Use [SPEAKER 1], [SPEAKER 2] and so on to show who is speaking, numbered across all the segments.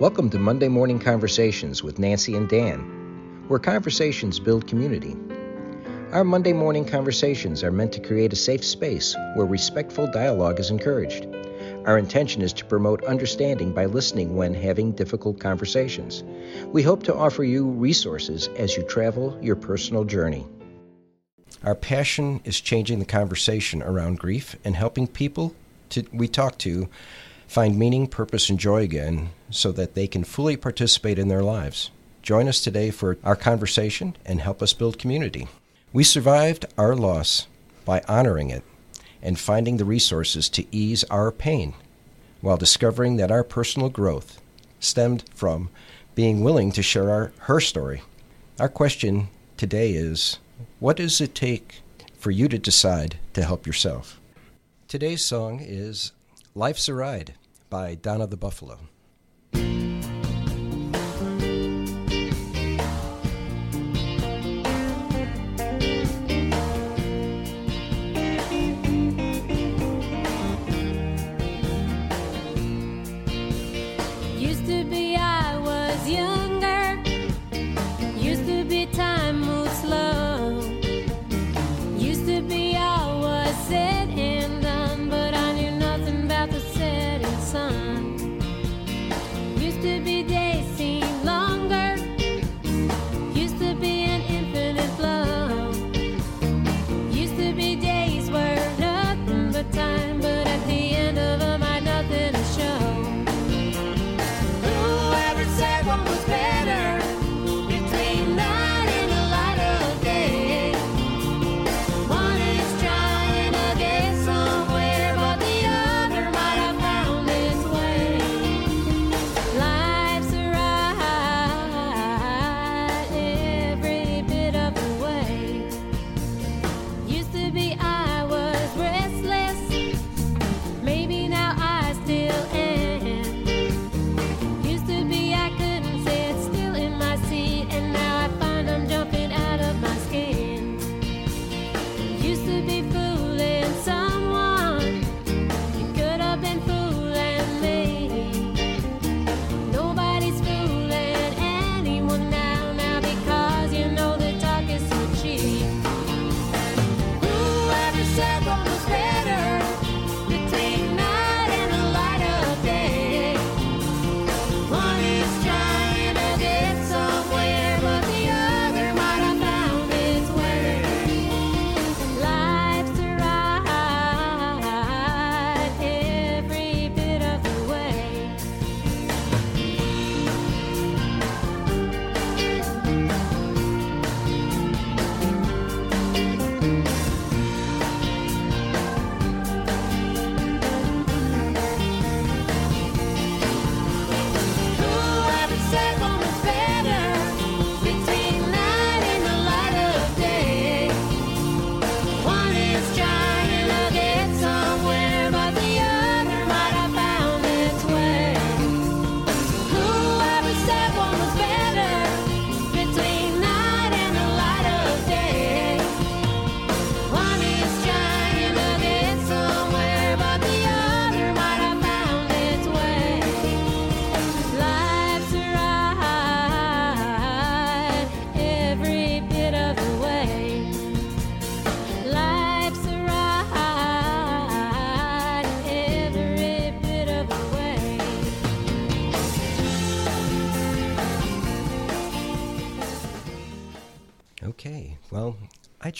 [SPEAKER 1] Welcome to Monday Morning Conversations with Nancy and Dan, where conversations build community. Our Monday morning conversations are meant to create a safe space where respectful dialogue is encouraged. Our intention is to promote understanding by listening when having difficult conversations. We hope to offer you resources as you travel your personal journey. Our passion is changing the conversation around grief and helping people to, we talk to find meaning, purpose, and joy again so that they can fully participate in their lives. Join us today for our conversation and help us build community. We survived our loss by honoring it and finding the resources to ease our pain while discovering that our personal growth stemmed from being willing to share our, her story. Our question today is what does it take for you to decide to help yourself? Today's song is Life's a Ride by Donna the Buffalo.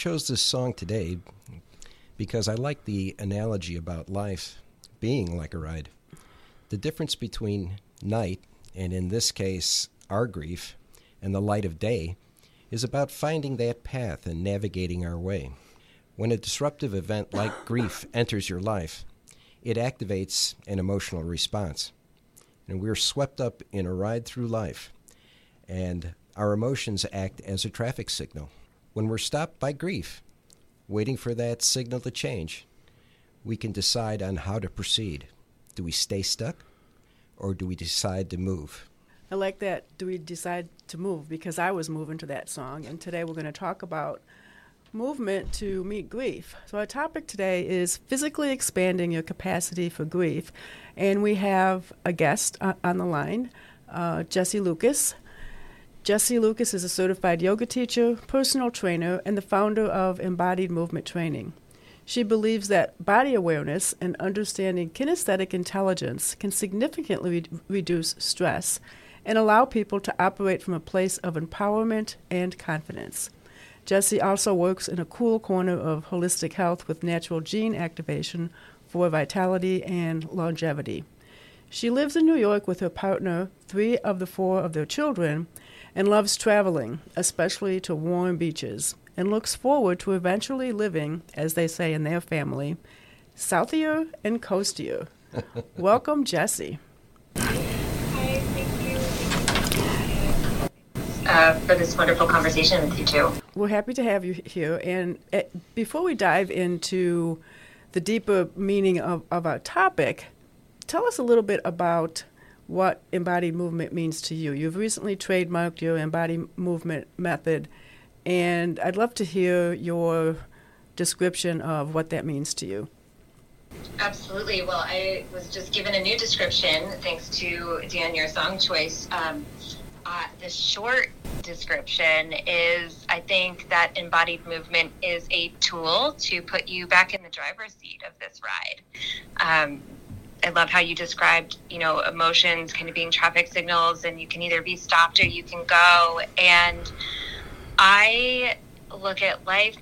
[SPEAKER 1] Chose this song today because I like the analogy about life being like a ride. The difference between night, and in this case, our grief, and the light of day is about finding that path and navigating our way. When a disruptive event like grief enters your life, it activates an emotional response. And we're swept up in a ride through life, and our emotions act as a traffic signal. When we're stopped by grief, waiting for that signal to change, we can decide on how to proceed. Do we stay stuck or do we decide to move?
[SPEAKER 2] I like that. Do we decide to move? Because I was moving to that song, and today we're going to talk about movement to meet grief. So, our topic today is physically expanding your capacity for grief. And we have a guest on the line, uh, Jessie Lucas. Jessie Lucas is a certified yoga teacher, personal trainer, and the founder of Embodied Movement Training. She believes that body awareness and understanding kinesthetic intelligence can significantly re- reduce stress and allow people to operate from a place of empowerment and confidence. Jessie also works in a cool corner of holistic health with natural gene activation for vitality and longevity. She lives in New York with her partner, three of the four of their children, and loves traveling, especially to warm beaches, and looks forward to eventually living, as they say in their family, southier and coastier. Welcome, Jessie.
[SPEAKER 3] Hi, thank you. Uh, for this wonderful conversation with you too.
[SPEAKER 2] We're happy to have you here. And uh, before we dive into the deeper meaning of, of our topic, tell us a little bit about what embodied movement means to you. You've recently trademarked your embodied movement method, and I'd love to hear your description of what that means to you.
[SPEAKER 3] Absolutely. Well, I was just given a new description thanks to Dan, your song choice. Um, uh, the short description is I think that embodied movement is a tool to put you back in the driver's seat of this ride. Um, I love how you described, you know, emotions kind of being traffic signals, and you can either be stopped or you can go. And I look at life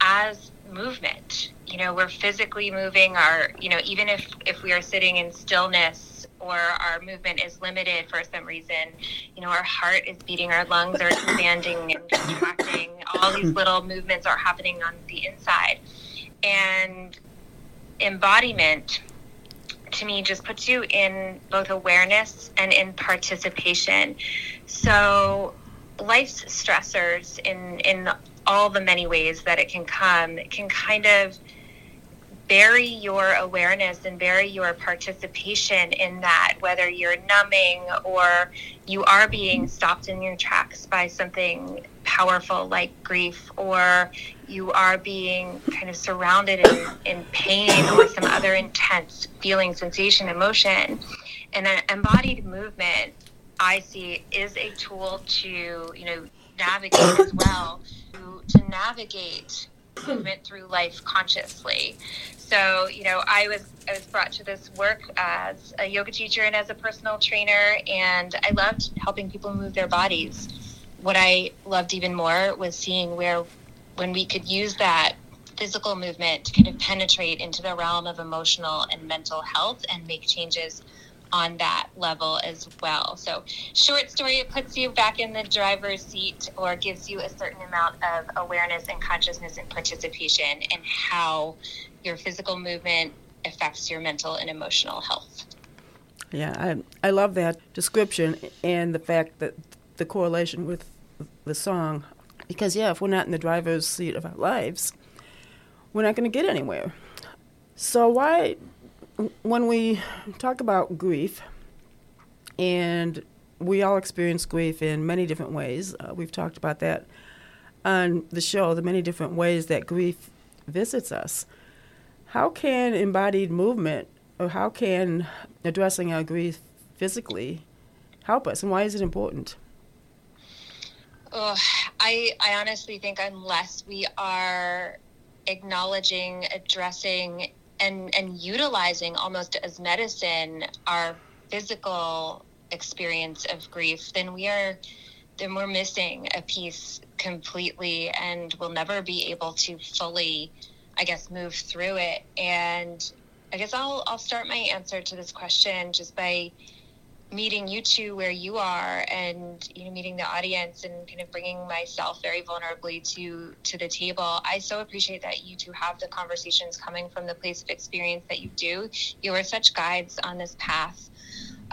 [SPEAKER 3] as movement. You know, we're physically moving. Our, you know, even if if we are sitting in stillness or our movement is limited for some reason, you know, our heart is beating, our lungs are expanding and contracting. All these little movements are happening on the inside, and embodiment to me just puts you in both awareness and in participation. So life's stressors in in all the many ways that it can come can kind of bury your awareness and bury your participation in that, whether you're numbing or you are being stopped in your tracks by something powerful like grief, or you are being kind of surrounded in, in pain or some other intense feeling, sensation, emotion. And an embodied movement, I see, is a tool to, you know, navigate as well, to, to navigate movement through life consciously. So, you know, I was I was brought to this work as a yoga teacher and as a personal trainer, and I loved helping people move their bodies. What I loved even more was seeing where, when we could use that physical movement to kind of penetrate into the realm of emotional and mental health and make changes on that level as well. So, short story, it puts you back in the driver's seat or gives you a certain amount of awareness and consciousness and participation in how your physical movement affects your mental and emotional health.
[SPEAKER 2] Yeah, I, I love that description and the fact that the correlation with the song. Because, yeah, if we're not in the driver's seat of our lives, we're not going to get anywhere. So, why when we talk about grief, and we all experience grief in many different ways, uh, we've talked about that on the show, the many different ways that grief visits us. How can embodied movement, or how can addressing our grief physically help us, and why is it important?
[SPEAKER 3] Oh, I, I honestly think unless we are acknowledging, addressing, and and utilizing almost as medicine our physical experience of grief, then we are then we're missing a piece completely and we'll never be able to fully I guess move through it. And I guess I'll I'll start my answer to this question just by meeting you two where you are and you know meeting the audience and kind of bringing myself very vulnerably to to the table i so appreciate that you two have the conversations coming from the place of experience that you do. You are such guides on this path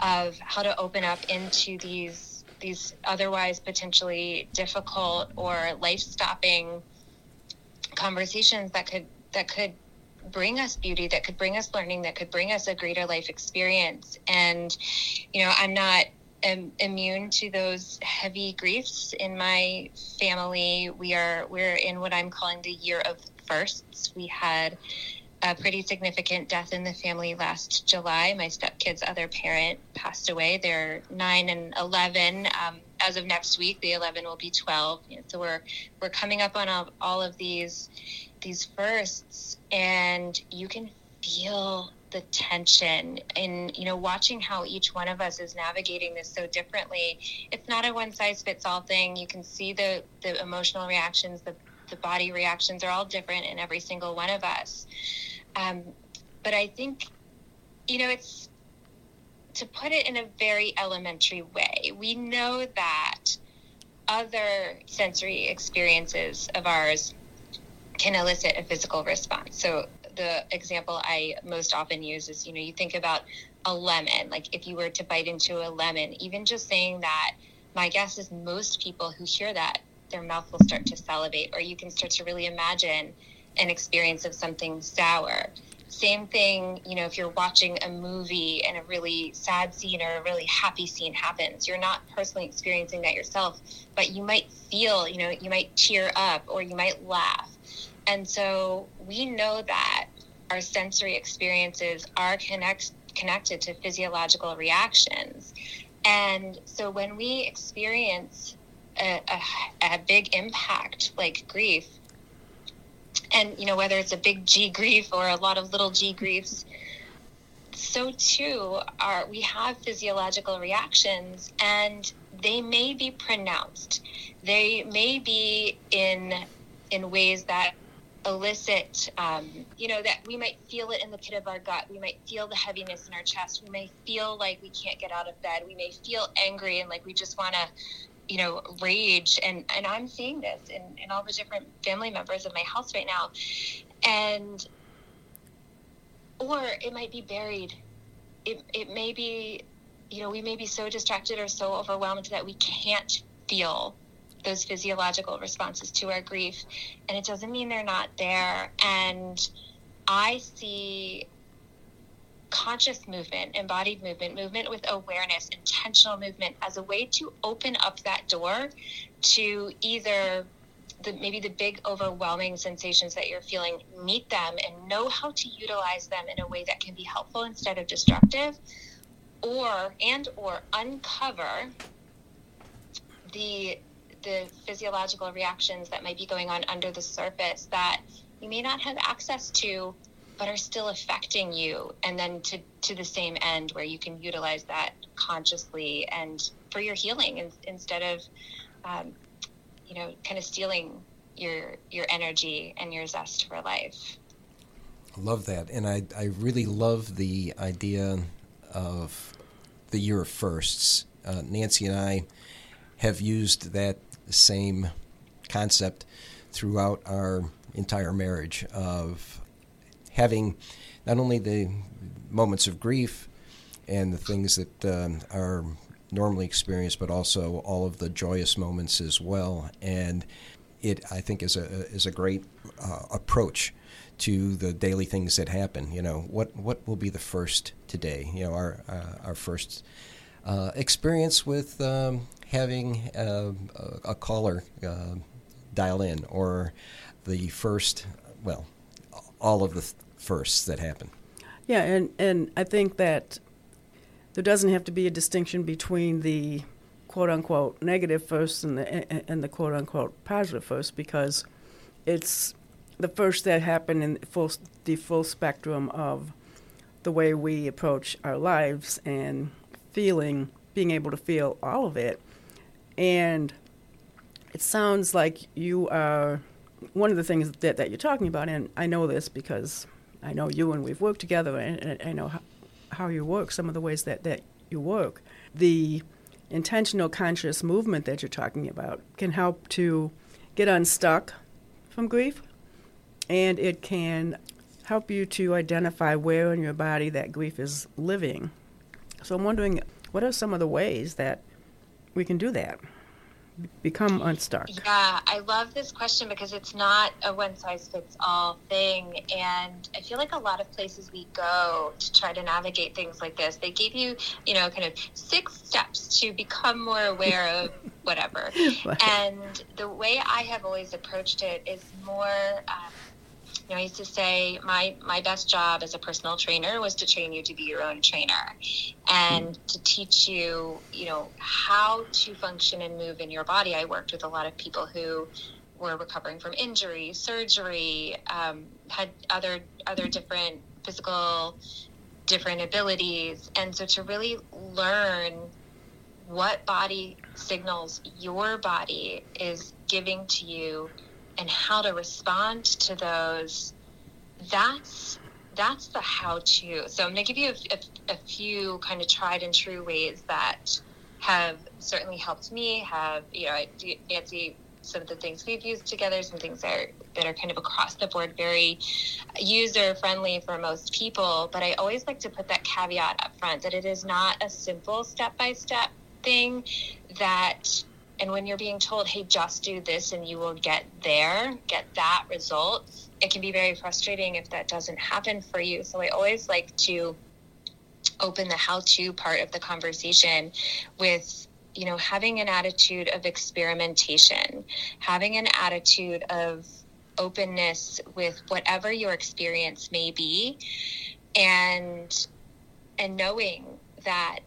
[SPEAKER 3] of how to open up into these these otherwise potentially difficult or life stopping conversations that could that could bring us beauty, that could bring us learning, that could bring us a greater life experience. And, you know, I'm not am immune to those heavy griefs in my family. We are we're in what I'm calling the year of firsts. We had a pretty significant death in the family last July. My stepkid's other parent passed away. They're nine and 11. Um, as of next week, the 11 will be 12. So we're we're coming up on all, all of these these firsts, and you can feel the tension. And you know watching how each one of us is navigating this so differently it's not a one size fits all thing. You can see the the emotional reactions the the body reactions are all different in every single one of us. Um, but i think you know it's to put it in a very elementary way we know that other sensory experiences of ours can elicit a physical response so the example I most often use is, you know, you think about a lemon. Like if you were to bite into a lemon, even just saying that, my guess is most people who hear that, their mouth will start to salivate, or you can start to really imagine an experience of something sour. Same thing, you know, if you're watching a movie and a really sad scene or a really happy scene happens, you're not personally experiencing that yourself, but you might feel, you know, you might tear up or you might laugh and so we know that our sensory experiences are connect, connected to physiological reactions. And so when we experience a, a, a big impact like grief, and you know whether it's a big G grief or a lot of little G griefs, so too are we have physiological reactions and they may be pronounced. They may be in in ways that elicit, um, you know, that we might feel it in the pit of our gut. We might feel the heaviness in our chest. We may feel like we can't get out of bed. We may feel angry and like we just want to, you know, rage. And, and I'm seeing this in, in all the different family members of my house right now. And, or it might be buried. It, it may be, you know, we may be so distracted or so overwhelmed that we can't feel those physiological responses to our grief. And it doesn't mean they're not there. And I see conscious movement, embodied movement, movement with awareness, intentional movement as a way to open up that door to either the maybe the big overwhelming sensations that you're feeling meet them and know how to utilize them in a way that can be helpful instead of destructive or and or uncover the the physiological reactions that might be going on under the surface that you may not have access to but are still affecting you and then to to the same end where you can utilize that consciously and for your healing in, instead of um, you know kind of stealing your your energy and your zest for life.
[SPEAKER 1] I love that. And I, I really love the idea of the year of firsts. Uh, nancy and i have used that same concept throughout our entire marriage of having not only the moments of grief and the things that um, are normally experienced, but also all of the joyous moments as well. And it, I think, is a is a great uh, approach to the daily things that happen. You know, what what will be the first today? You know, our uh, our first uh, experience with um, having a, a caller uh, dial in or the first, well, all of the firsts that happen.
[SPEAKER 2] Yeah, and, and I think that there doesn't have to be a distinction between the quote unquote negative first and the, and the quote unquote positive first because it's the first that happen in full, the full spectrum of the way we approach our lives and feeling, being able to feel all of it and it sounds like you are one of the things that, that you're talking about, and I know this because I know you and we've worked together, and, and I know how, how you work, some of the ways that, that you work. The intentional conscious movement that you're talking about can help to get unstuck from grief, and it can help you to identify where in your body that grief is living. So I'm wondering, what are some of the ways that we can do that. Become unstuck
[SPEAKER 3] yeah i love this question because it's not a one size fits all thing. And i feel like a lot of places we go to try to navigate things like this they give you you know kind of six steps to become more aware of whatever. And the way i have always approached it is more um, You know, I used to say my my best job as a personal trainer was to train you to be your own trainer, and to teach you, you know, how to function and move in your body. I worked with a lot of people who were recovering from injury, surgery, um, had other other different physical different abilities, and so to really learn what body signals your body is giving to you and how to respond to those that's that's the how to so i'm going to give you a, a, a, few kind of tried and true ways that have certainly helped me have you know nancy some of the things we've used together some things that are, that are kind of across the board very user friendly for most people but i always like to put that caveat up front that it is not a simple step by step thing that and when you're being told, hey, just do this and you will get there, get that result, it can be very frustrating if that doesn't happen for you. So I always like to open the how to part of the conversation with you know having an attitude of experimentation having an attitude of openness with whatever your experience may be and and knowing that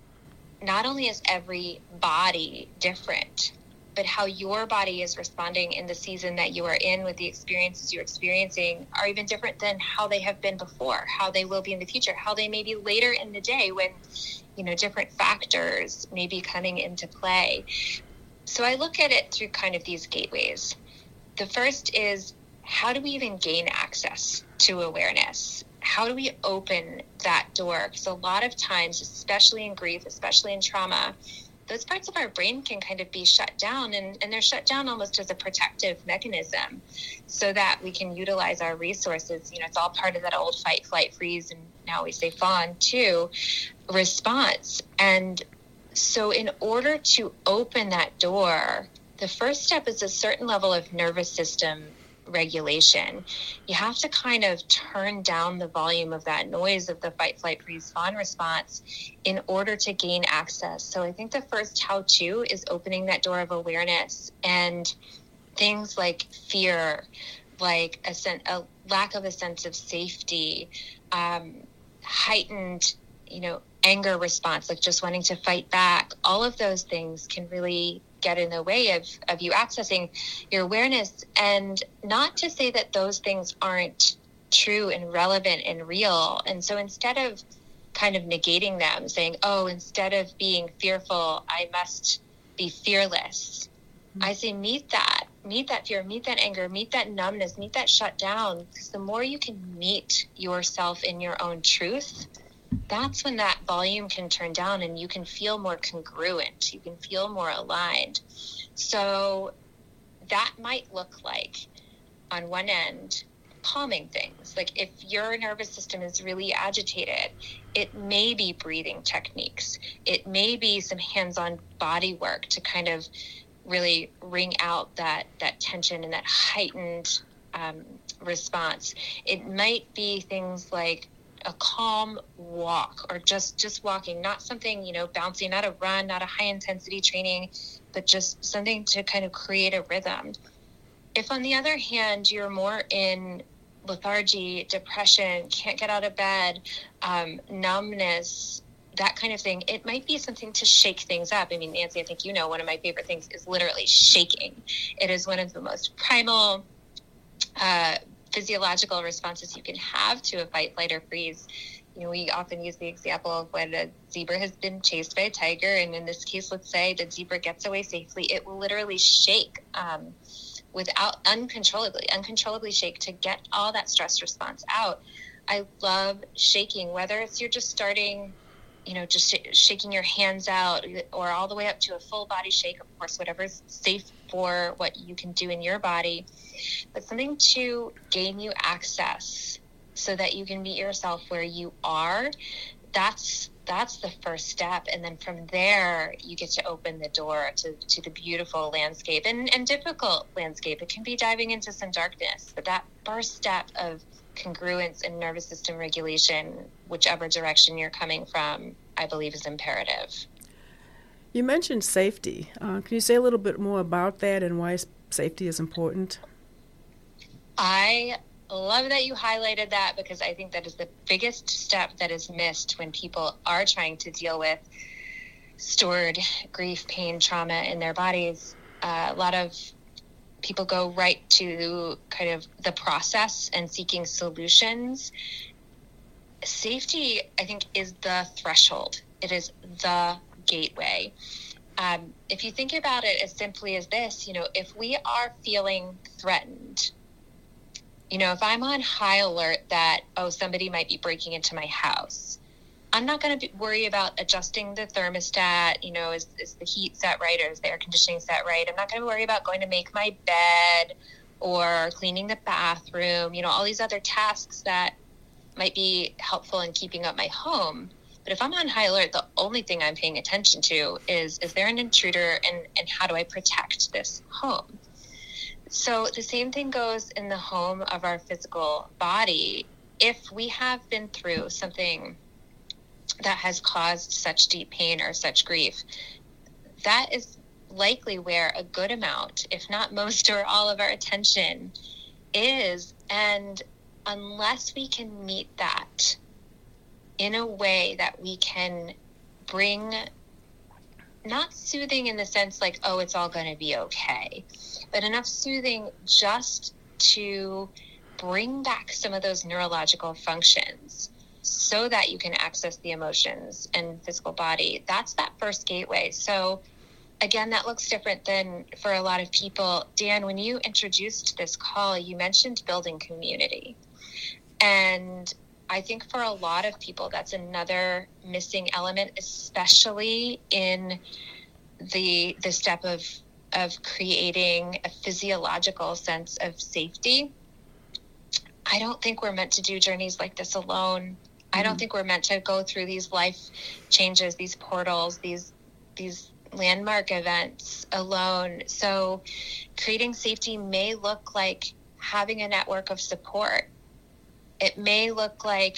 [SPEAKER 3] not only is every body different but how your body is responding in the season that you are in with the experiences you're experiencing are even different than how they have been before, how they will be in the future, how they may be later in the day when, you know, different factors may be coming into play. So I look at it through kind of these gateways. The first is how do we even gain access to awareness? How do we open that door? Because a lot of times, especially in grief, especially in trauma, those parts of our brain can kind of be shut down and, and they're shut down almost as a protective mechanism so that we can utilize our resources you know it's all part of that old fight flight freeze and now we say fawn too response and so in order to open that door the first step is a certain level of nervous system regulation. You have to kind of turn down the volume of that noise of the fight, flight, freeze, fawn response in order to gain access. So I think the first how to is opening that door of awareness and things like fear, like a, sen- a lack of a sense of safety, um, heightened, you know, anger response, like just wanting to fight back. All of those things can really get in the way of, of you accessing your awareness. And not to say that those things aren't true and relevant and real. And so instead of kind of negating them, saying, oh, instead of being fearful, I must be fearless, mm-hmm. I say, meet that. Meet that fear, meet that anger, meet that numbness, meet that shutdown. Because the more you can meet yourself in your own truth, that's when that volume can turn down and you can feel more congruent. You can feel more aligned. So that might look like, on one end, calming things. Like if your nervous system is really agitated, it may be breathing techniques. It may be some hands-on body work to kind of really wring out that that tension and that heightened um, response. It might be things like a calm walk or just just walking not something you know bouncing not a run not a high intensity training but just something to kind of create a rhythm. If on the other hand you're more in lethargy depression can't get out of bed um, numbness that kind of thing it might be something to shake things up. I mean nancy i think you know one of my favorite things is literally shaking. It is one of the most primal uh, physiological responses you can have to a fight, flight, or freeze. You know, we often use the example of when a zebra has been chased by a tiger, and in this case, let's say the zebra gets away safely, it will literally shake um, without uncontrollably, uncontrollably shake to get all that stress response out. I love shaking, whether it's you're just starting you know, just sh- shaking your hands out or all the way up to a full body shake, of course, whatever's safe for what you can do in your body, but something to gain you access so that you can meet yourself where you are. That's that's the first step and then from there you get to open the door to, to the beautiful landscape and, and difficult landscape it can be diving into some darkness but that first step of congruence and nervous system regulation, whichever direction you're coming from, I believe is imperative.
[SPEAKER 2] You mentioned safety. Uh, can you say a little bit more about that and why safety is important?
[SPEAKER 3] I love that you highlighted that because I think that is the biggest step that is missed when people are trying to deal with stored grief, pain, trauma in their bodies. Uh, a lot of people go right to kind of the process and seeking solutions. Safety, I think, is the threshold, it is the gateway. Um, if you think about it as simply as this, you know, if we are feeling threatened, you know, if I'm on high alert that, oh, somebody might be breaking into my house, I'm not going to worry about adjusting the thermostat. You know, is, is the heat set right or is the air conditioning set right? I'm not going to worry about going to make my bed or cleaning the bathroom, you know, all these other tasks that might be helpful in keeping up my home. But if I'm on high alert, the only thing I'm paying attention to is is there an intruder and, and how do I protect this home? So the same thing goes in the home of our physical body. If we have been through something that has caused such deep pain or such grief, that is likely where a good amount, if not most or all of our attention is. And unless we can meet that in a way that we can bring not soothing in the sense like, oh, it's all going to be okay, but enough soothing just to bring back some of those neurological functions so that you can access the emotions and physical body. That's that first gateway. So, again, that looks different than for a lot of people. Dan, when you introduced this call, you mentioned building community. And I think for a lot of people, that's another missing element, especially in the the step of of creating a physiological sense of safety. I don't think we're meant to do journeys like this alone. I don't mm-hmm. think we're meant to go through these life changes, these portals, these these landmark events alone. So creating safety may look like having a network of support. It may look like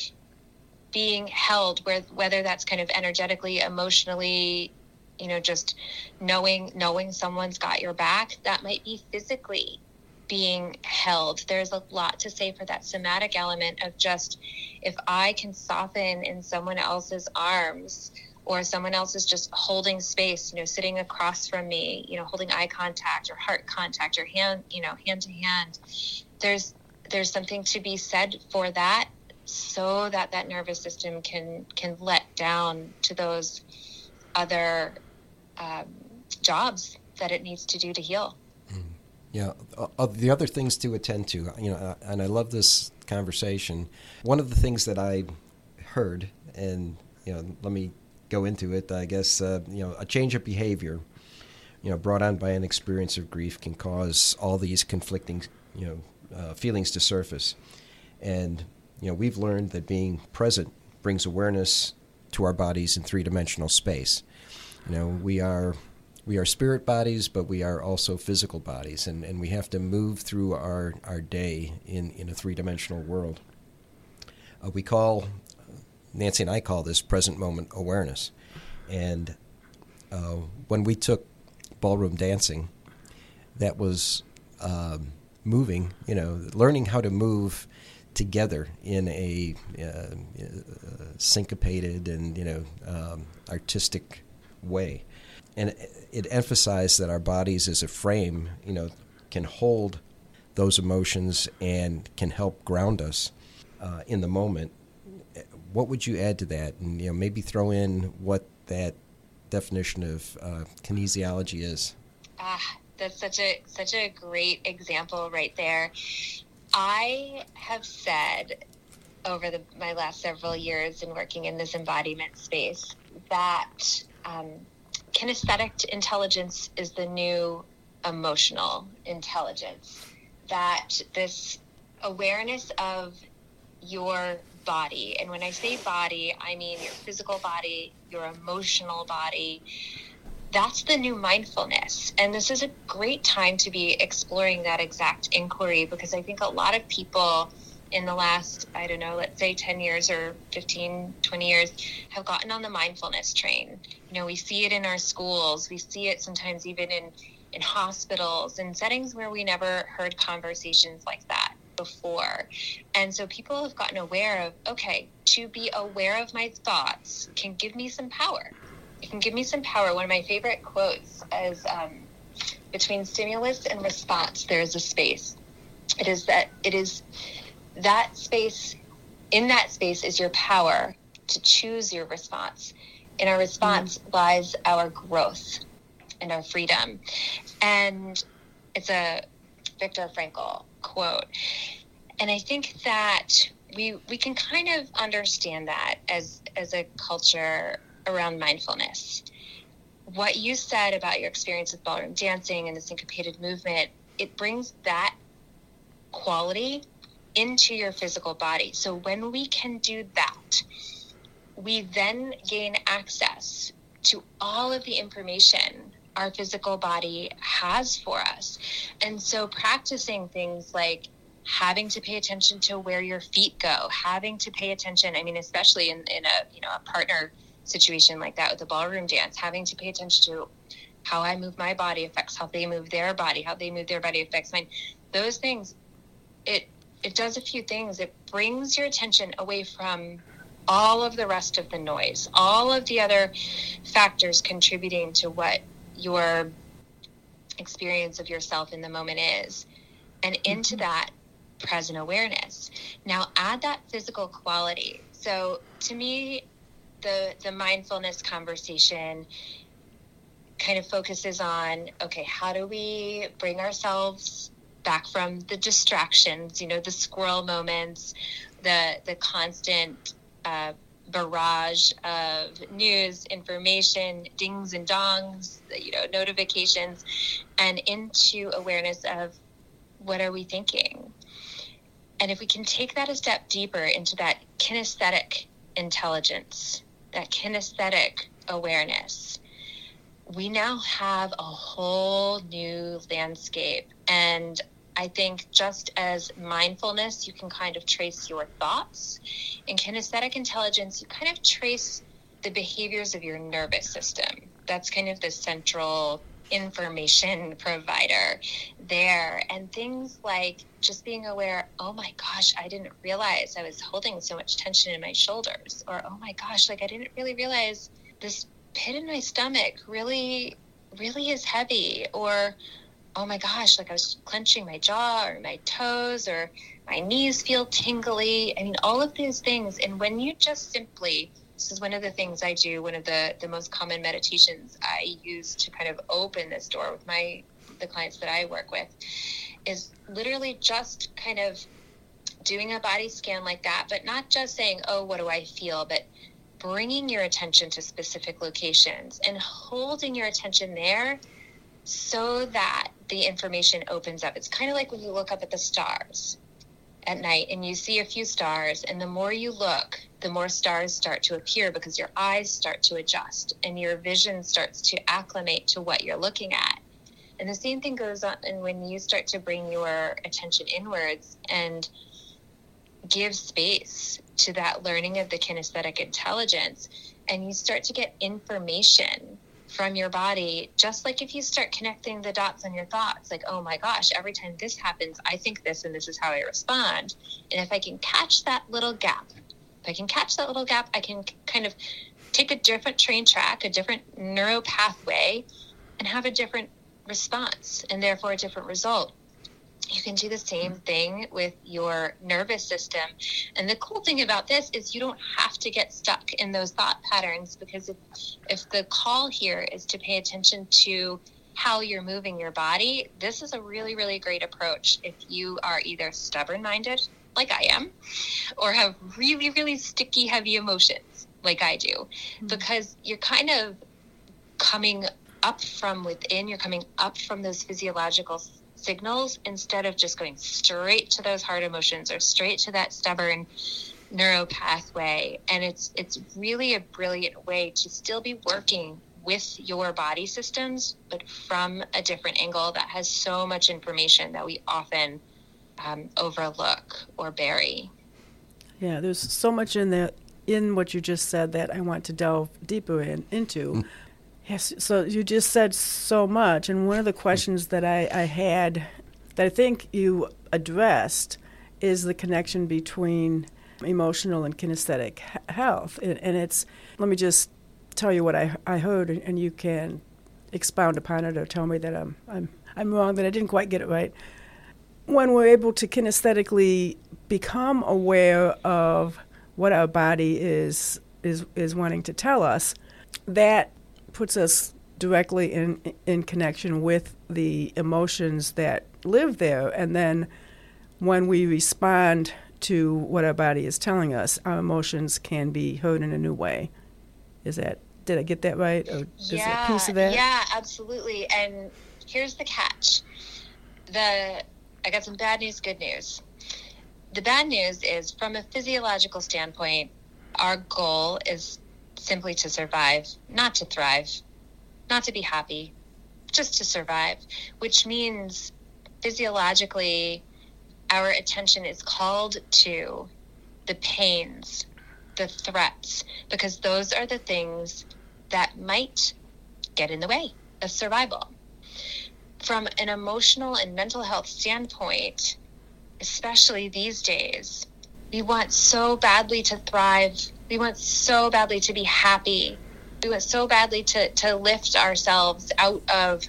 [SPEAKER 3] being held where whether that's kind of energetically, emotionally, you know, just knowing knowing someone's got your back. That might be physically being held. There's a lot to say for that somatic element of just if I can soften in someone else's arms or someone else is just holding space, you know, sitting across from me, you know, holding eye contact or heart contact or hand, you know, hand to hand. There's there's something to be said for that so that that nervous system can can let down to those other um, jobs that it needs to do to heal.
[SPEAKER 4] Yeah, uh, the other things to attend to, you know, uh, and I love this conversation. One of the things that I heard, and you know, let me go into it. I guess uh, you know, a change of behavior, you know, brought on by an experience of grief, can cause all these conflicting, you know, uh, feelings to surface. And you know, we've learned that being present brings awareness to our bodies in three-dimensional space. You know, we are we are spirit bodies, but we are also physical bodies, and, and we have to move through our, our day in, in a three dimensional world. Uh, we call, Nancy and I call this present moment awareness. And uh, when we took ballroom dancing, that was um, moving, you know, learning how to move together in a uh, uh syncopated and, you know, um, artistic way and it emphasized that our bodies as a frame, you know, can hold those emotions and can help ground us uh, in the moment. What would you add to that, and you know, maybe throw in what that definition of uh, kinesiology is?
[SPEAKER 3] Ah, that's such a such a great example right there. I have said over the, my last several years in working in this embodiment space that um, kinesthetic intelligence is the new emotional intelligence. That this awareness of your body, and when I say body, I mean your physical body, your emotional body. That's the new mindfulness. And this is a great time to be exploring that exact inquiry because I think a lot of people in the last, I don't know, let's say 10 years or 15, 20 years, have gotten on the mindfulness train. You know, we see it in our schools, we see it sometimes even in, in hospitals, in settings where we never heard conversations like that before. And so people have gotten aware of okay, to be aware of my thoughts can give me some power. It can give me some power. One of my favorite quotes is um, between stimulus and response, there is a space. It is that it is that space in that space is your power to choose your response. In our response mm-hmm. lies our growth and our freedom. And it's a Viktor Frankl quote. And I think that we we can kind of understand that as as a culture around mindfulness. What you said about your experience with ballroom dancing and the syncopated movement, it brings that quality into your physical body. So when we can do that, we then gain access to all of the information our physical body has for us. And so practicing things like having to pay attention to where your feet go, having to pay attention, I mean, especially in, in a, you know, a partner situation like that with the ballroom dance, having to pay attention to how I move my body affects how they move their body, how they move their body affects mine. Those things, it it does a few things. It brings your attention away from all of the rest of the noise, all of the other factors contributing to what your experience of yourself in the moment is, and into mm-hmm. that present awareness. Now add that physical quality. So to me, the the mindfulness conversation kind of focuses on okay, how do we bring ourselves back from the distractions, you know, the squirrel moments, the the constant uh, barrage of news, information, dings and dongs, you know, notifications, and into awareness of what are we thinking. And if we can take that a step deeper into that kinesthetic intelligence, that kinesthetic awareness, we now have a whole new landscape. And I think just as mindfulness, you can kind of trace your thoughts. In kinesthetic intelligence, you kind of trace the behaviors of your nervous system. That's kind of the central information provider there. And things like just being aware, oh my gosh, I didn't realize I was holding so much tension in my shoulders. Or, oh my gosh, like I didn't really realize this pit in my stomach really, really is heavy. Or, oh my gosh, like I was clenching my jaw or my toes or my knees feel tingly. I mean, all of these things. And when you just simply, this is one of the things I do, one of the, the most common meditations I use to kind of open this door with my the clients that I work with is literally just kind of doing a body scan like that, but not just saying, oh, what do I feel, but bringing your attention to specific locations and holding your attention there so that the information opens up. It's kind of like when you look up at the stars at night and you see a few stars, and the more you look, the more stars start to appear because your eyes start to adjust and your vision starts to acclimate to what you're looking at. And the same thing goes on and when you start to bring your attention inwards and give space to that learning of the kinesthetic intelligence and you start to get information from your body, just like if you start connecting the dots on your thoughts, like, oh my gosh, every time this happens, I think this and this is how I respond. And if I can catch that little gap, if I can catch that little gap, I can kind of take a different train track, a different neuro pathway, and have a different response and therefore a different result you can do the same thing with your nervous system. And the cool thing about this is you don't have to get stuck in those thought patterns because if, if the call here is to pay attention to how you're moving your body, this is a really, really great approach if you are either stubborn minded, like I am, or have really, really sticky, heavy emotions, like I do, mm-hmm. because you're kind of coming up from within, you're coming up from those physiological signals instead of just going straight to those hard emotions or straight to that stubborn neuro pathway. And it's it's really a brilliant way to still be working with your body systems but from a different angle that has so much information that we often um, overlook or bury.
[SPEAKER 2] Yeah there's so much in there in what you just said that i want to delve deeper in, into. Mm. Yes, so you just said so much, and one of the questions that I, I had that I think you addressed is the connection between emotional and kinesthetic health. And, and it's, let me just tell you what I, I heard, and you can expound upon it or tell me that I'm, I'm, I'm wrong, that I didn't quite get it right. When we're able to kinesthetically become aware of what our body is, is, is wanting to tell us, that puts us directly in, in connection with the emotions that live there. And then when we respond to what our body is telling us, our emotions can be heard in a new way. Is that did I get that right? Or is
[SPEAKER 3] yeah,
[SPEAKER 2] a piece of that?
[SPEAKER 3] Yeah, absolutely. And here's the catch. The I got some bad news, good news. The bad news is from a physiological standpoint, our goal is simply to survive, not to thrive, not to be happy, just to survive, which means physiologically our attention is called to the pains, the threats, because those are the things that might get in the way of survival. From an emotional and mental health standpoint, especially these days, we want so badly to thrive. We want so badly to be happy. We want so badly to, to lift ourselves out of,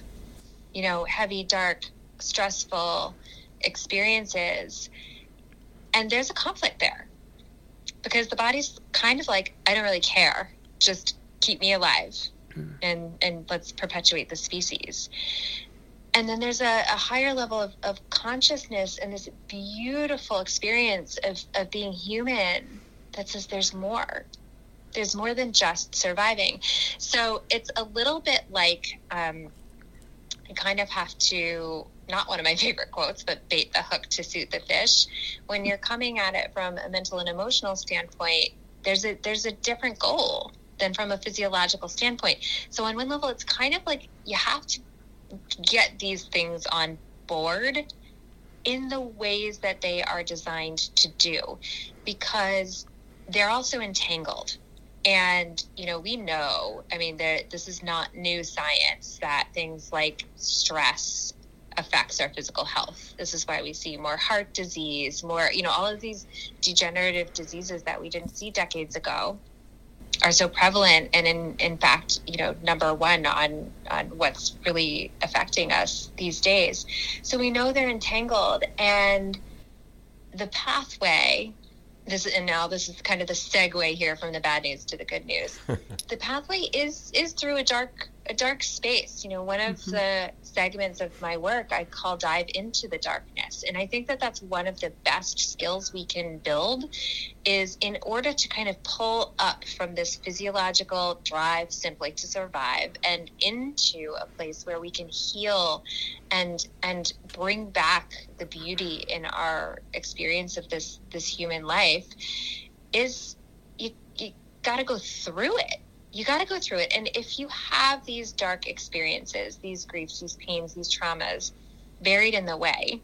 [SPEAKER 3] you know, heavy, dark, stressful experiences. And there's a conflict there because the body's kind of like, I don't really care. Just keep me alive mm. and, and let's perpetuate the species. And then there's a, a higher level of, of consciousness and this beautiful experience of, of being human that says there's more there's more than just surviving. So it's a little bit like um, you kind of have to not one of my favorite quotes, but bait the hook to suit the fish. When you're coming at it from a mental and emotional standpoint, there's a there's a different goal than from a physiological standpoint. So on one level, it's kind of like you have to get these things on board in the ways that they are designed to do, because they're also entangled. And, you know, we know, I mean, this is not new science that things like stress affects our physical health. This is why we see more heart disease, more, you know, all of these degenerative diseases that we didn't see decades ago are so prevalent and in, in fact, you know, number one on, on what's really affecting us these days. So we know they're entangled and the pathway this and now this is kind of the segue here from the bad news to the good news. the pathway is is through a dark a dark space. You know, one of mm-hmm. the segments of my work I call dive into the darkness, and I think that that's one of the best skills we can build is in order to kind of pull up from this physiological drive simply to survive and into a place where we can heal and and bring back the beauty in our experience of this this human life is you you got to go through it you got to go through it and if you have these dark experiences these griefs these pains these traumas buried in the way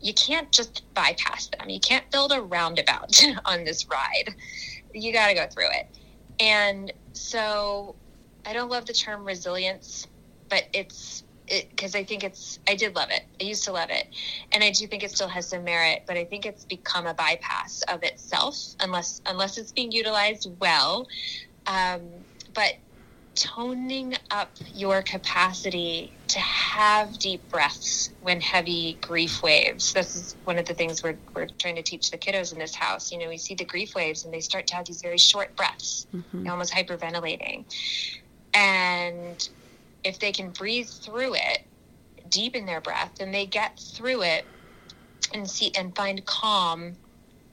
[SPEAKER 3] you can't just bypass them you can't build a roundabout on this ride you got to go through it and so i don't love the term resilience but it's because I think it's I did love it. I used to love it, and I do think it still has some merit. But I think it's become a bypass of itself unless unless it's being utilized well. Um, but toning up your capacity to have deep breaths when heavy grief waves. This is one of the things we're, we're trying to teach the kiddos in this house. You know, we see the grief waves and they start to have these very short breaths, mm-hmm. almost hyperventilating. And if they can breathe through it, deepen their breath, then they get through it and see and find calm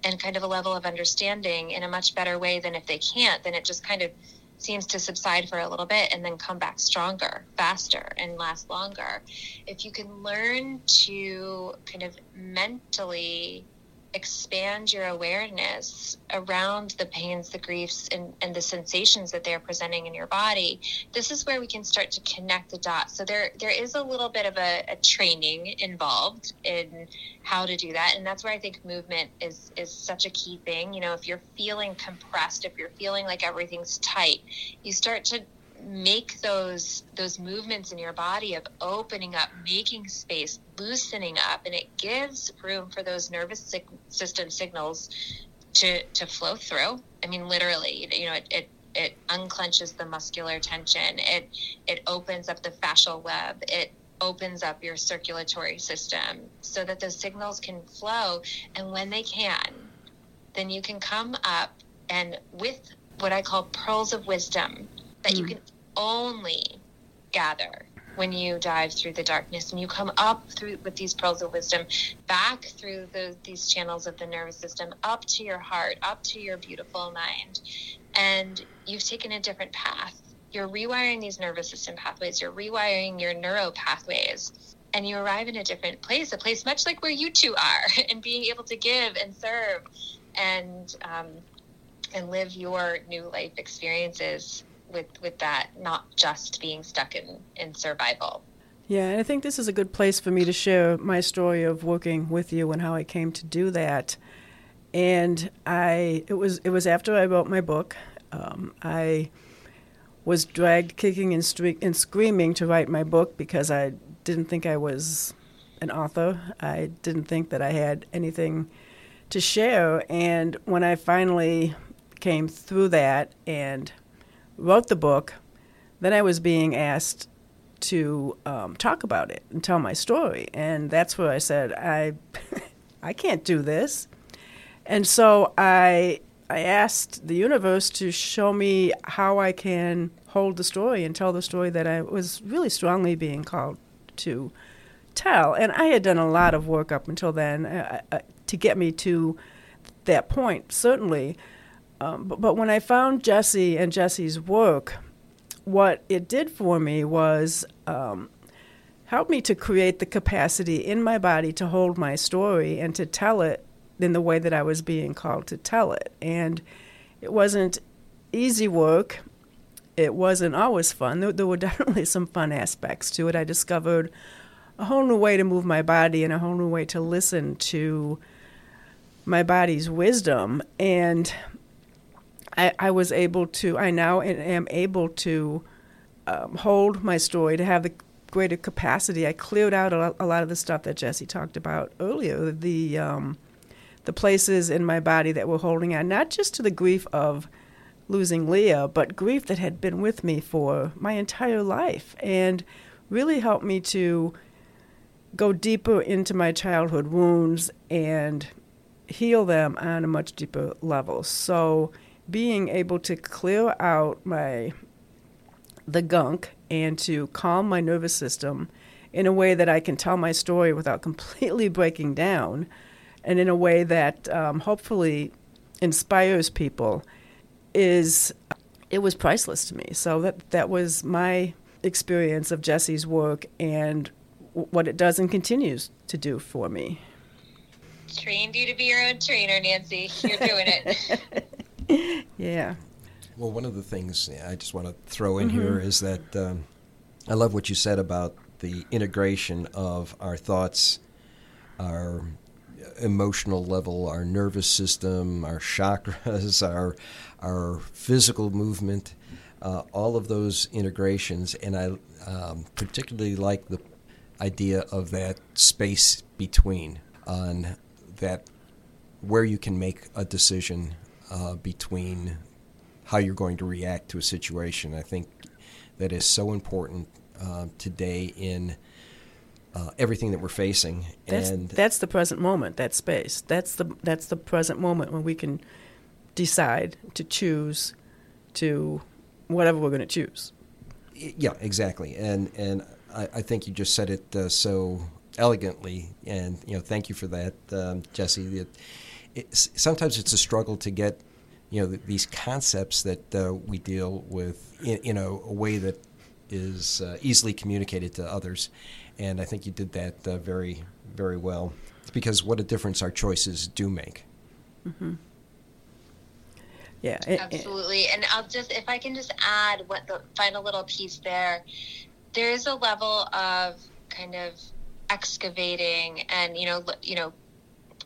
[SPEAKER 3] and kind of a level of understanding in a much better way than if they can't, then it just kind of seems to subside for a little bit and then come back stronger, faster, and last longer. If you can learn to kind of mentally expand your awareness around the pains, the griefs, and, and the sensations that they're presenting in your body, this is where we can start to connect the dots. So there there is a little bit of a, a training involved in how to do that. And that's where I think movement is is such a key thing. You know, if you're feeling compressed, if you're feeling like everything's tight, you start to make those those movements in your body of opening up making space loosening up and it gives room for those nervous system signals to to flow through. I mean literally you know it, it it unclenches the muscular tension. It it opens up the fascial web. It opens up your circulatory system so that those signals can flow. And when they can then you can come up and with what i call pearls of wisdom that mm. you can only gather when you dive through the darkness and you come up through with these pearls of wisdom back through the, these channels of the nervous system up to your heart up to your beautiful mind. And you've taken a different path. You're rewiring these nervous system pathways. You're rewiring your neuro pathways. And you arrive in a different place a place much like where you two are and being able to give and serve and um, and live your new life experiences with with that not just being stuck in in survival.
[SPEAKER 2] Yeah and i think this is a good place for me to share my story of working with you and how i came to do that. And i it was it was after i wrote my book. Um, i was dragged kicking and, stre- and screaming to write my book because i didn't think i was an author. I didn't think that i had anything to share. And when i finally came through that and wrote the book, then I was being asked to um, talk about it and tell my story, and that's where I said I, I can't do this, and so I I asked the universe to show me how I can hold the story and tell the story that I was really strongly being called to tell, and I had done a lot of work up until then uh, uh, to get me to that point, certainly. Um, but, but when I found Jessie and Jessie's work, what it did for me was um, help me to create the capacity in my body to hold my story and to tell it in the way that I was being called to tell it. And it wasn't easy work. It wasn't always fun. There, there were definitely some fun aspects to it. I discovered a whole new way to move my body and a whole new way to listen to my body's wisdom. And I, I was able to, I now am able to um, hold my story, to have the greater capacity. I cleared out a lot, a lot of the stuff that Jessie talked about earlier, the, um, the places in my body that were holding on, not just to the grief of losing Leah, but grief that had been with me for my entire life and really helped me to go deeper into my childhood wounds and heal them on a much deeper level. So being able to clear out my the gunk and to calm my nervous system in a way that I can tell my story without completely breaking down, and in a way that um, hopefully inspires people, is it was priceless to me. So that that was my experience of Jessie's work and w- what it does and continues to do for me.
[SPEAKER 3] Trained you to be your own trainer, Nancy. You're doing it.
[SPEAKER 2] yeah.
[SPEAKER 4] Well, one of the things I just want to throw in mm-hmm. here is that um, I love what you said about the integration of our thoughts, our emotional level, our nervous system, our chakras, our our physical movement, uh, all of those integrations, and I um, particularly like the idea of that space between on that where you can make a decision uh, between how you're going to react to a situation. I think that is so important uh, today in uh, everything that we're facing.
[SPEAKER 2] That's,
[SPEAKER 4] and
[SPEAKER 2] that's the present moment. That space. That's the that's the present moment when we can decide to choose to whatever we're going to choose.
[SPEAKER 4] Yeah, exactly. And and I, I think you just said it uh, so elegantly. And you know, thank you for that, um, Jessie. It, it's, sometimes it's a struggle to get you know these concepts that uh, we deal with in, in a, a, way that is uh, easily communicated to others, and I think you did that uh, very very well. because what a difference our choices do make.
[SPEAKER 2] Mm-hmm.
[SPEAKER 3] Yeah, it, absolutely. It, and I'll just if I can just add what the final little piece there. There is a level of kind of excavating and you know you know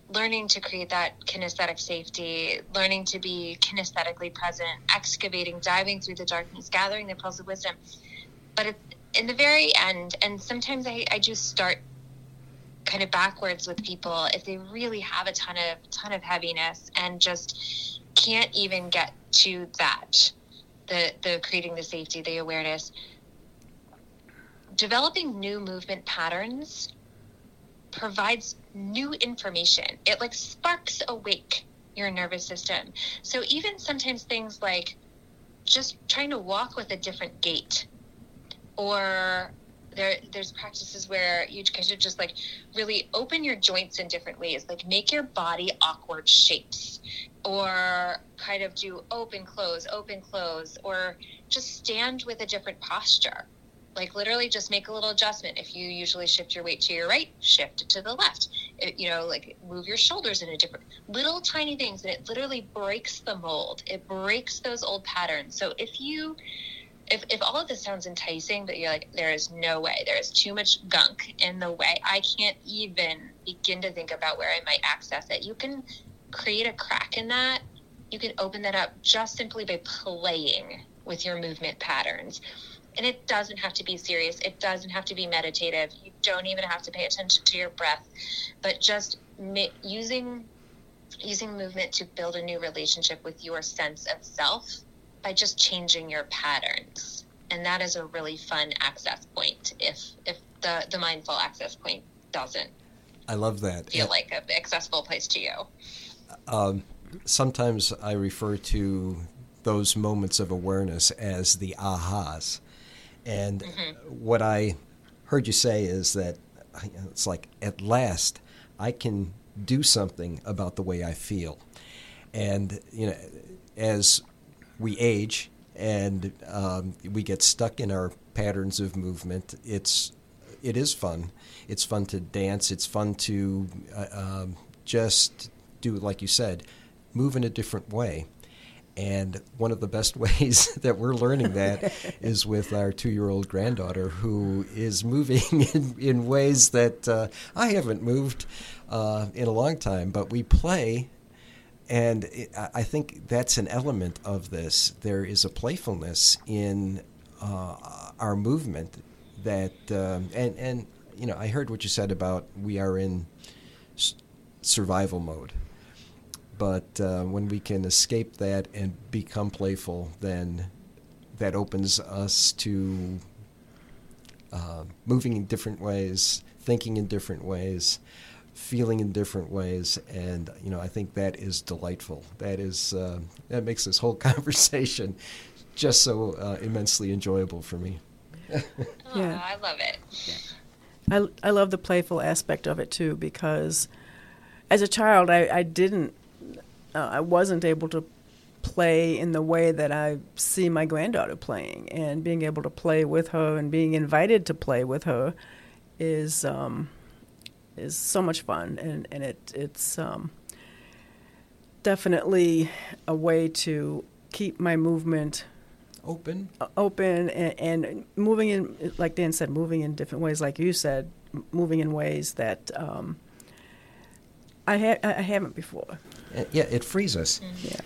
[SPEAKER 3] learning to create that kinesthetic safety, learning to be kinesthetically present, excavating, diving through the darkness, gathering the pearls of wisdom. But it, in the very end, and sometimes I, I just start kind of backwards with people if they really have a ton of ton of heaviness and just can't even get to that the the creating the safety the awareness developing new movement patterns provides new information. It like sparks awake your nervous system. So even sometimes things like just trying to walk with a different gait or there there's practices where you of just like really open your joints in different ways like make your body awkward shapes or kind of do open close open close or just stand with a different posture like literally just make a little adjustment. If you usually shift your weight to your right shift it to the left. It, you know like move your shoulders in a different little tiny things and it literally breaks the mold. It breaks those old patterns. So if you if, if all of this sounds enticing but you're like there is no way. There is too much gunk in the way i can't even begin to think about where i might access it. You can create a crack in that. You can open that up just simply by playing with your movement patterns and it doesn't have to be serious. It doesn't have to be meditative. You don't even have to pay attention to your breath, but just ma- using using movement to build a new relationship with your sense of self by just changing your patterns. And that is a really fun access point if if the the mindful access point doesn't
[SPEAKER 4] I love that.
[SPEAKER 3] feel like an accessible place to you.
[SPEAKER 4] Um, sometimes I refer to those moments of awareness as the ahas. And what I heard you say is that it's like, at last, I can do something about the way I feel. And, you know, as we age and um, we get stuck in our patterns of movement, it's it is fun. It's fun to dance. It's fun to uh, um, just do, like you said, move in a different way. And one of the best ways that we're learning that is with our two year old granddaughter, who is moving in, in ways that uh, I haven't moved uh, in a long time. But we play, and it, I think that's an element of this. There is a playfulness in uh, our movement that, um, and, and, you know, I heard what you said about we are in s- survival mode but uh, when we can escape that and become playful, then that opens us to uh, moving in different ways, thinking in different ways, feeling in different ways, and you know I think that is delightful. That is uh, that makes this whole conversation just so uh, immensely enjoyable for me.
[SPEAKER 3] Oh,
[SPEAKER 2] Yeah.
[SPEAKER 3] I love it.
[SPEAKER 2] I, I love the playful aspect of it too because as a child I, I didn't uh, I wasn't able to play in the way that I see my granddaughter playing and being able to play with her and being invited to play with her is um, is so much fun and, and it it's um, definitely a way to keep my movement
[SPEAKER 4] Open.
[SPEAKER 2] open and, and moving in, like Dan said, moving in different ways, like you said, moving in ways that um, I, ha- I haven't before.
[SPEAKER 4] Uh, Yeah, it frees us.
[SPEAKER 2] Yeah,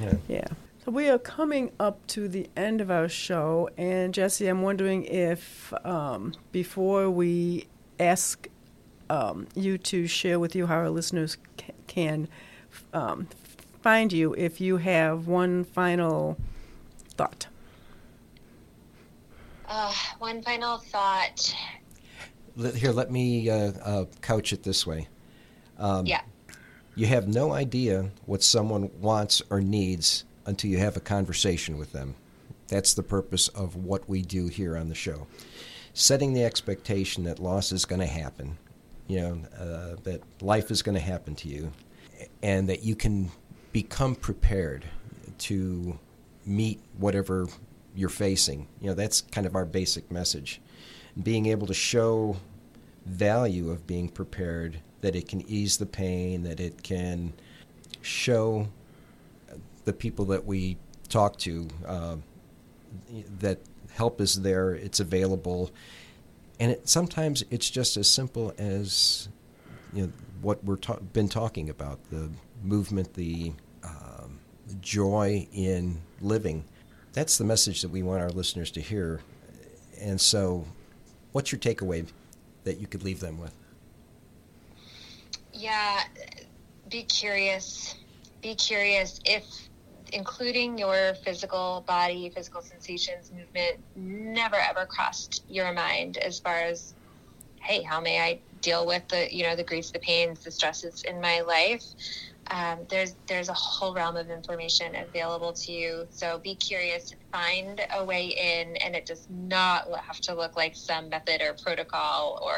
[SPEAKER 4] Yeah.
[SPEAKER 2] yeah. So we are coming up to the end of our show, and Jessie, I'm wondering if um, before we ask um, you to share with you how our listeners ca- can um, find you, if you have one final thought.
[SPEAKER 3] Uh, one final thought.
[SPEAKER 4] Let- Here, let me uh, uh, couch it this way. Um,
[SPEAKER 3] yeah.
[SPEAKER 4] You have no idea what someone wants or needs until you have a conversation with them. That's the purpose of what we do here on the show. Setting the expectation that loss is going to happen, you know, uh, that life is going to happen to you, and that you can become prepared to meet whatever you're facing. You know, that's kind of our basic message. Being able to show value of being prepared, that it can ease the pain, that it can show the people that we talk to uh, that help is there, it's available, and it, sometimes it's just as simple as you know what we've ta- been talking about the movement, the um, joy in living. That's the message that we want our listeners to hear. And so, what's your takeaway that you could leave them with?
[SPEAKER 3] Yeah, be curious. Be curious if including your physical body, physical sensations, movement never ever crossed your mind as far as, hey, how may I deal with the you know the griefs, the pains, the stresses in my life? Um, there's there's a whole realm of information available to you. So be curious, find a way in, and it does not have to look like some method or protocol or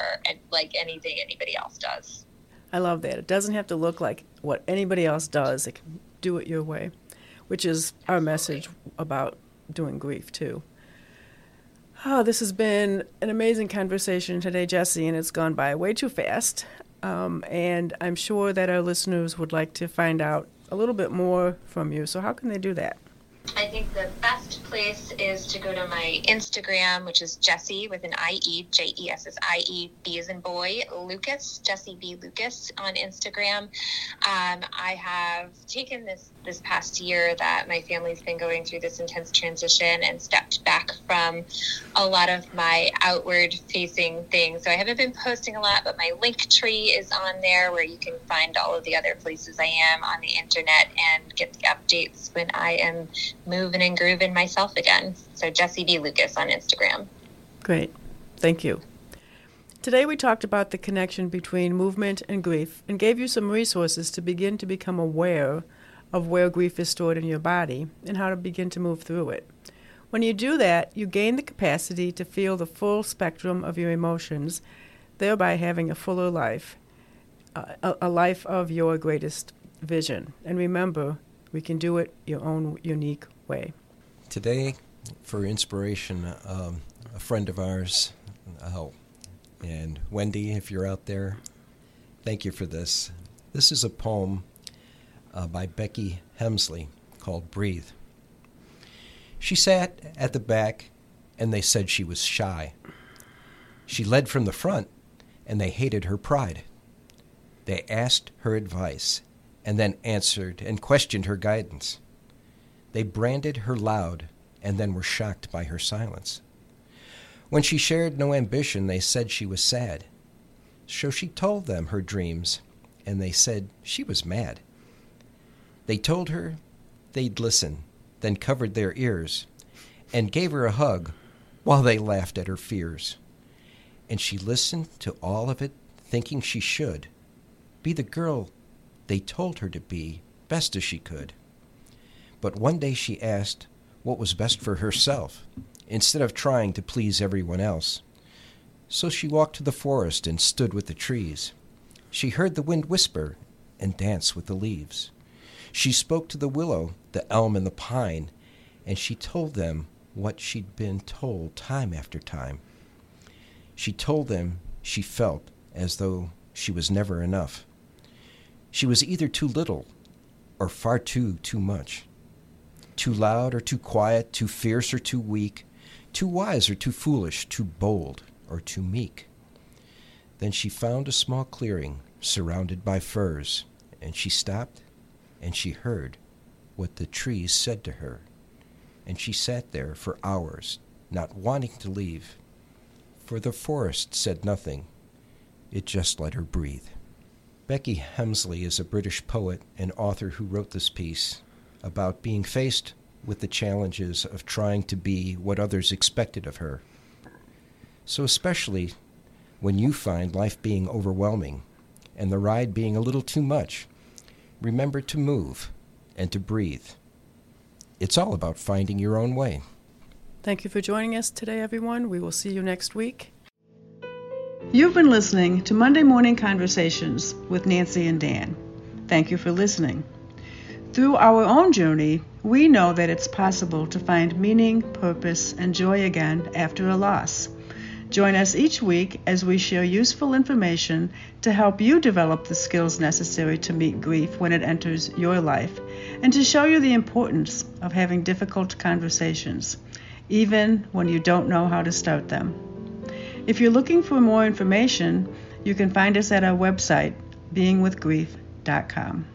[SPEAKER 3] like anything anybody else does.
[SPEAKER 2] I love that. It doesn't have to look like what anybody else does. It can do it your way, which is our message about doing grief too. Oh, this has been an amazing conversation today, Jessie, and it's gone by way too fast. Um, and I'm sure that our listeners would like to find out a little bit more from you. So, how can they do that?
[SPEAKER 3] I think the best place is to go to my Instagram, which is Jessie with an I E, J E S S I E, B as in boy, Lucas, Jessie B. Lucas on Instagram. Um, I have taken this this past year that my family's been going through this intense transition and stepped back from a lot of my outward facing things. So I haven't been posting a lot, but my link tree is on there where you can find all of the other places I am on the internet and get the updates when I am moving and grooving myself again. So Jessie B. Lucas on Instagram.
[SPEAKER 2] Great. Thank you. Today we talked about the connection between movement and grief and gave you some resources to begin to become aware of where grief is stored in your body and how to begin to move through it. When you do that, you gain the capacity to feel the full spectrum of your emotions, thereby having a fuller life, uh, a, a life of your greatest vision. And remember, we can do it your own unique way.
[SPEAKER 4] Today, for inspiration, um, a friend of ours, oh, and Wendy, if you're out there, thank you for this. This is a poem uh, by Becky Hemsley called Breathe. She sat at the back, and they said she was shy. She led from the front, and they hated her pride. They asked her advice, and then answered and questioned her guidance. They branded her loud and then were shocked by her silence. When she shared no ambition, they said she was sad. So she told them her dreams, and they said she was mad. They told her they'd listen, then covered their ears, and gave her a hug while they laughed at her fears. And she listened to all of it, thinking she should be the girl they told her to be best as she could. But one day she asked what was best for herself, instead of trying to please everyone else. So she walked to the forest and stood with the trees. She heard the wind whisper and dance with the leaves. She spoke to the willow, the elm, and the pine, and she told them what she'd been told time after time. She told them she felt as though she was never enough. She was either too little or far too too much. Too loud or too quiet, too fierce or too weak, too wise or too foolish, too bold or too meek. Then she found a small clearing surrounded by firs, and she stopped and she heard what the trees said to her. And she sat there for hours, not wanting to leave, for the forest said nothing, it just let her breathe. Becky Hemsley is a British poet and author who wrote this piece about being faced with the challenges of trying to be what others expected of her. So, especially when you find life being overwhelming and the ride being a little too much, remember to move and to breathe. It's all about finding your own way.
[SPEAKER 2] Thank you for joining us today, everyone. We will see you next week.
[SPEAKER 5] You've been listening to Monday Morning Conversations with Nancy and Dan. Thank you for listening. Through our own journey, we know that it's possible to find meaning, purpose, and joy again after a loss. Join us each week as we share useful information to help you develop the skills necessary to meet grief when it enters your life and to show you the importance of having difficult conversations, even when you don't know how to start them. If you're looking for more information,
[SPEAKER 2] You can find us at our website, beingwithgrief.com.